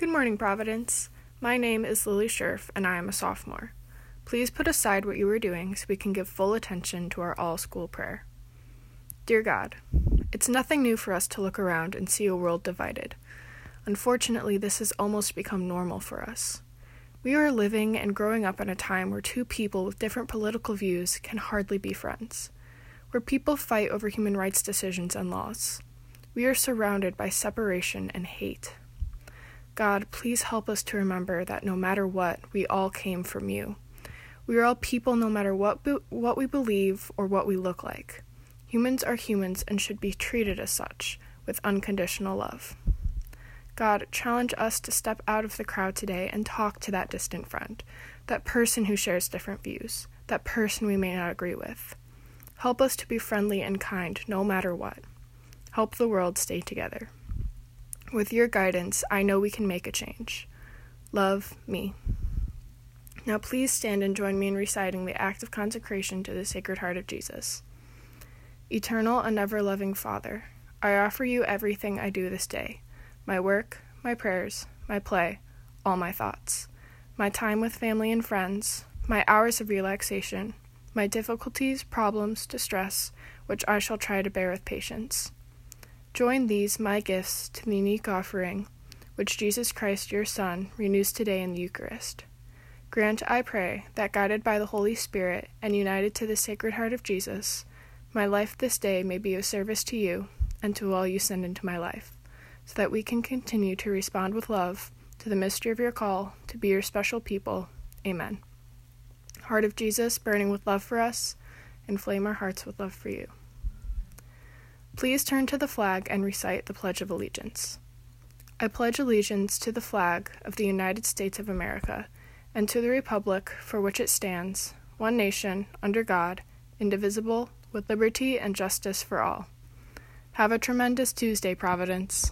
Good morning, Providence. My name is Lily Scherf, and I am a sophomore. Please put aside what you are doing so we can give full attention to our all school prayer. Dear God, it's nothing new for us to look around and see a world divided. Unfortunately, this has almost become normal for us. We are living and growing up in a time where two people with different political views can hardly be friends, where people fight over human rights decisions and laws. We are surrounded by separation and hate. God, please help us to remember that no matter what, we all came from you. We are all people no matter what, be- what we believe or what we look like. Humans are humans and should be treated as such, with unconditional love. God, challenge us to step out of the crowd today and talk to that distant friend, that person who shares different views, that person we may not agree with. Help us to be friendly and kind no matter what. Help the world stay together. With your guidance, I know we can make a change. Love me. Now, please stand and join me in reciting the act of consecration to the Sacred Heart of Jesus. Eternal and ever loving Father, I offer you everything I do this day my work, my prayers, my play, all my thoughts, my time with family and friends, my hours of relaxation, my difficulties, problems, distress, which I shall try to bear with patience. Join these, my gifts, to the unique offering which Jesus Christ, your Son, renews today in the Eucharist. Grant, I pray, that guided by the Holy Spirit and united to the Sacred Heart of Jesus, my life this day may be of service to you and to all you send into my life, so that we can continue to respond with love to the mystery of your call to be your special people. Amen. Heart of Jesus, burning with love for us, inflame our hearts with love for you. Please turn to the flag and recite the Pledge of Allegiance. I pledge allegiance to the flag of the United States of America and to the Republic for which it stands, one nation, under God, indivisible, with liberty and justice for all. Have a tremendous Tuesday, Providence.